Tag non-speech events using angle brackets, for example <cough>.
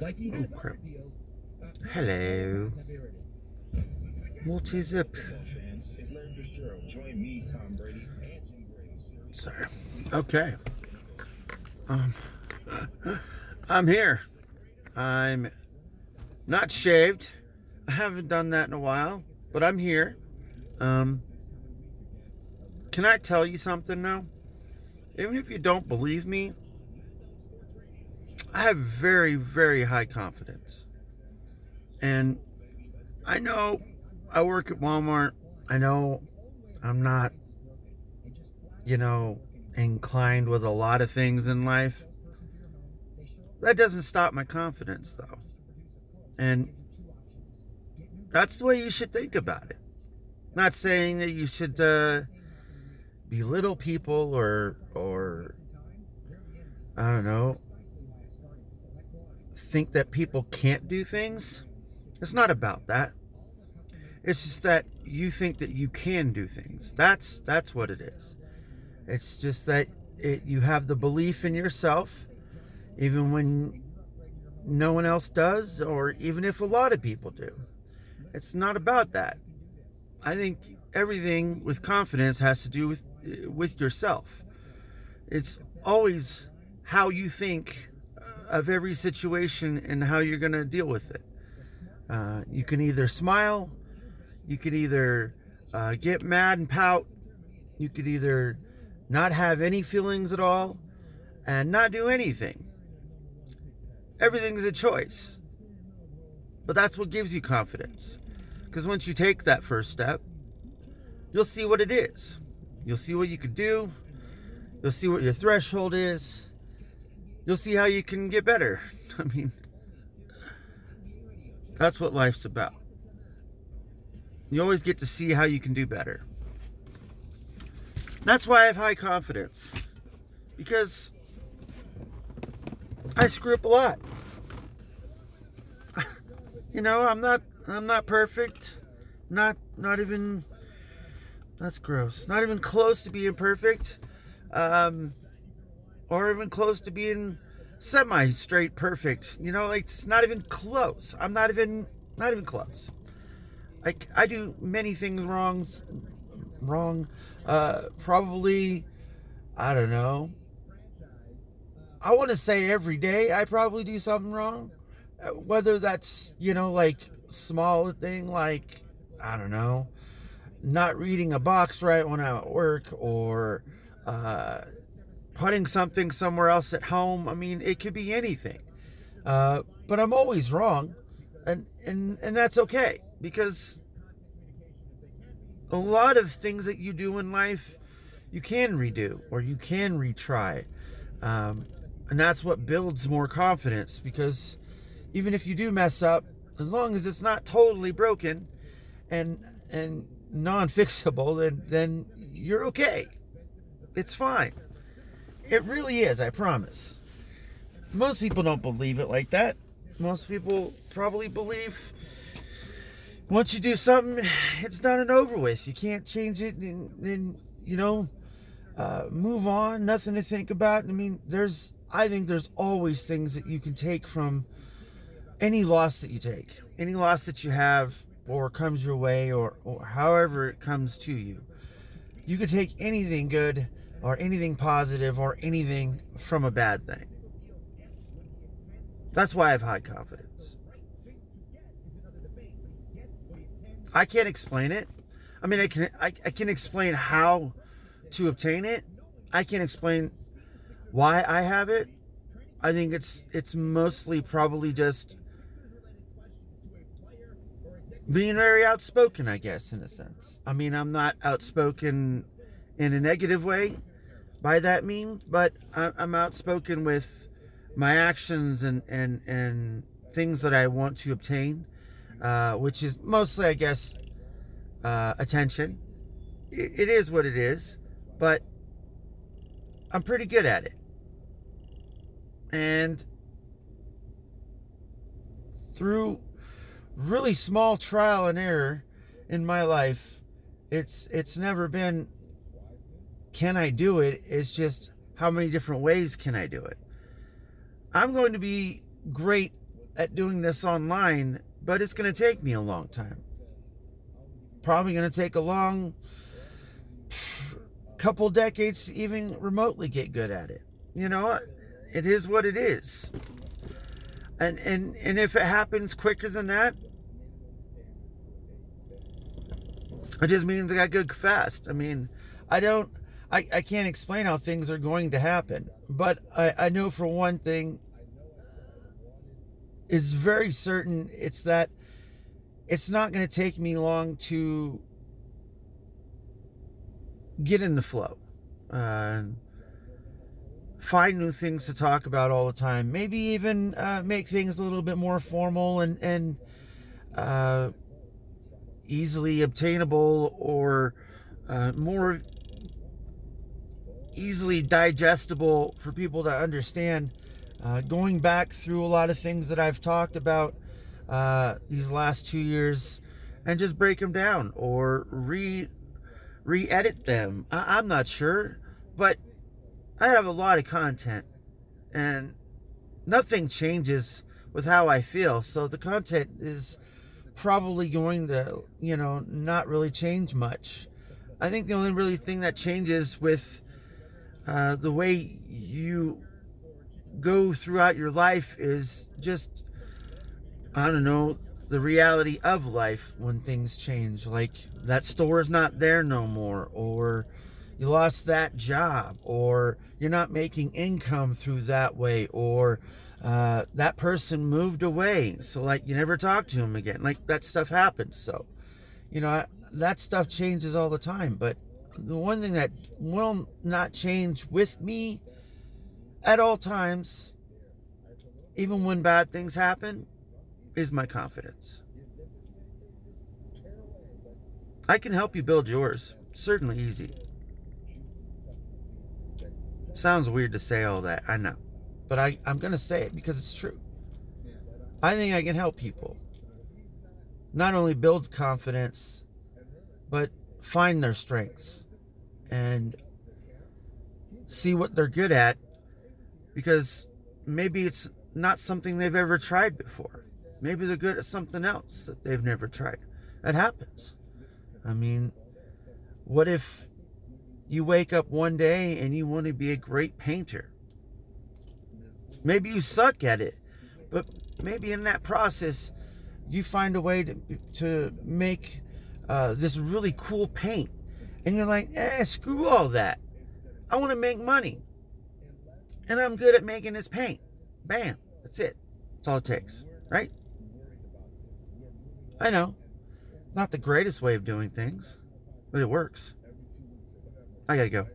Oh crap. Hello. What is up? Sorry. Okay. Um, I'm here. I'm not shaved. I haven't done that in a while, but I'm here. Um, can I tell you something now? Even if you don't believe me, I have very, very high confidence. And I know I work at Walmart. I know I'm not, you know, inclined with a lot of things in life. That doesn't stop my confidence, though. And that's the way you should think about it. Not saying that you should uh, belittle people or, or, I don't know, think that people can't do things. It's not about that. It's just that you think that you can do things. That's that's what it is. It's just that it, you have the belief in yourself, even when no one else does, or even if a lot of people do. It's not about that. I think everything with confidence has to do with with yourself. It's always how you think of every situation and how you're going to deal with it. Uh, you can either smile, you could either uh, get mad and pout, you could either not have any feelings at all and not do anything. Everything's a choice. But that's what gives you confidence. Because once you take that first step, you'll see what it is. You'll see what you could do. You'll see what your threshold is you'll see how you can get better. <laughs> I mean, that's what life's about. You always get to see how you can do better. That's why I have high confidence. Because I screw up a lot. <laughs> You know, I'm not I'm not perfect. Not not even that's gross. Not even close to being perfect. Um or even close to being semi straight perfect. You know, like it's not even close. I'm not even not even close. Like I do many things wrong wrong. Uh probably I don't know. I want to say every day I probably do something wrong. Uh, whether that's, you know, like small thing like I don't know, not reading a box right when I'm at work or uh putting something somewhere else at home. I mean, it could be anything. Uh, but I'm always wrong, and and and that's okay because a lot of things that you do in life you can redo or you can retry, um, and that's what builds more confidence because even if you do mess up, as long as it's not totally broken and and non-fixable, then then you're okay. It's fine. It really is, I promise. Most people don't believe it like that. Most people probably believe once you do something, it's done and over with. You can't change it and, and you know, uh, move on. Nothing to think about. I mean, there's, I think there's always things that you can take from any loss that you take, any loss that you have or comes your way or, or however it comes to you. You can take anything good or anything positive or anything from a bad thing. That's why I have high confidence. I can't explain it. I mean, I can I, I can explain how to obtain it. I can't explain why I have it. I think it's it's mostly probably just being very outspoken, I guess, in a sense. I mean, I'm not outspoken in a negative way by that mean, but I'm outspoken with my actions and and and things that I want to obtain, uh, which is mostly, I guess, uh, attention. It, it is what it is, but I'm pretty good at it, and through really small trial and error in my life, it's it's never been can I do it? It's just how many different ways can I do it? I'm going to be great at doing this online, but it's going to take me a long time. Probably going to take a long couple decades to even remotely get good at it. You know, it is what it is. And and and if it happens quicker than that, it just means I got good fast. I mean, I don't I, I can't explain how things are going to happen. But I, I know for one thing is very certain it's that it's not going to take me long to get in the flow. Uh, find new things to talk about all the time. Maybe even uh, make things a little bit more formal and and uh, easily obtainable or uh, more easily digestible for people to understand. Uh, going back through a lot of things that I've talked about uh, these last two years and just break them down or re re-edit them. I- I'm not sure, but I have a lot of content and nothing changes with how I feel. So the content is probably going to, you know, not really change much. I think the only really thing that changes with uh, the way you go throughout your life is just, I don't know, the reality of life when things change. Like that store is not there no more, or you lost that job, or you're not making income through that way, or uh, that person moved away. So, like, you never talk to him again. Like, that stuff happens. So, you know, that stuff changes all the time. But the one thing that will not change with me at all times, even when bad things happen, is my confidence. I can help you build yours. Certainly easy. Sounds weird to say all that, I know. But I, I'm going to say it because it's true. I think I can help people. Not only build confidence, but find their strengths and see what they're good at because maybe it's not something they've ever tried before. Maybe they're good at something else that they've never tried. That happens. I mean, what if you wake up one day and you want to be a great painter? Maybe you suck at it, but maybe in that process, you find a way to, to make uh, this really cool paint. And you're like, eh, screw all that. I want to make money. And I'm good at making this paint. Bam. That's it. That's all it takes. Right? I know. Not the greatest way of doing things, but it works. I gotta go.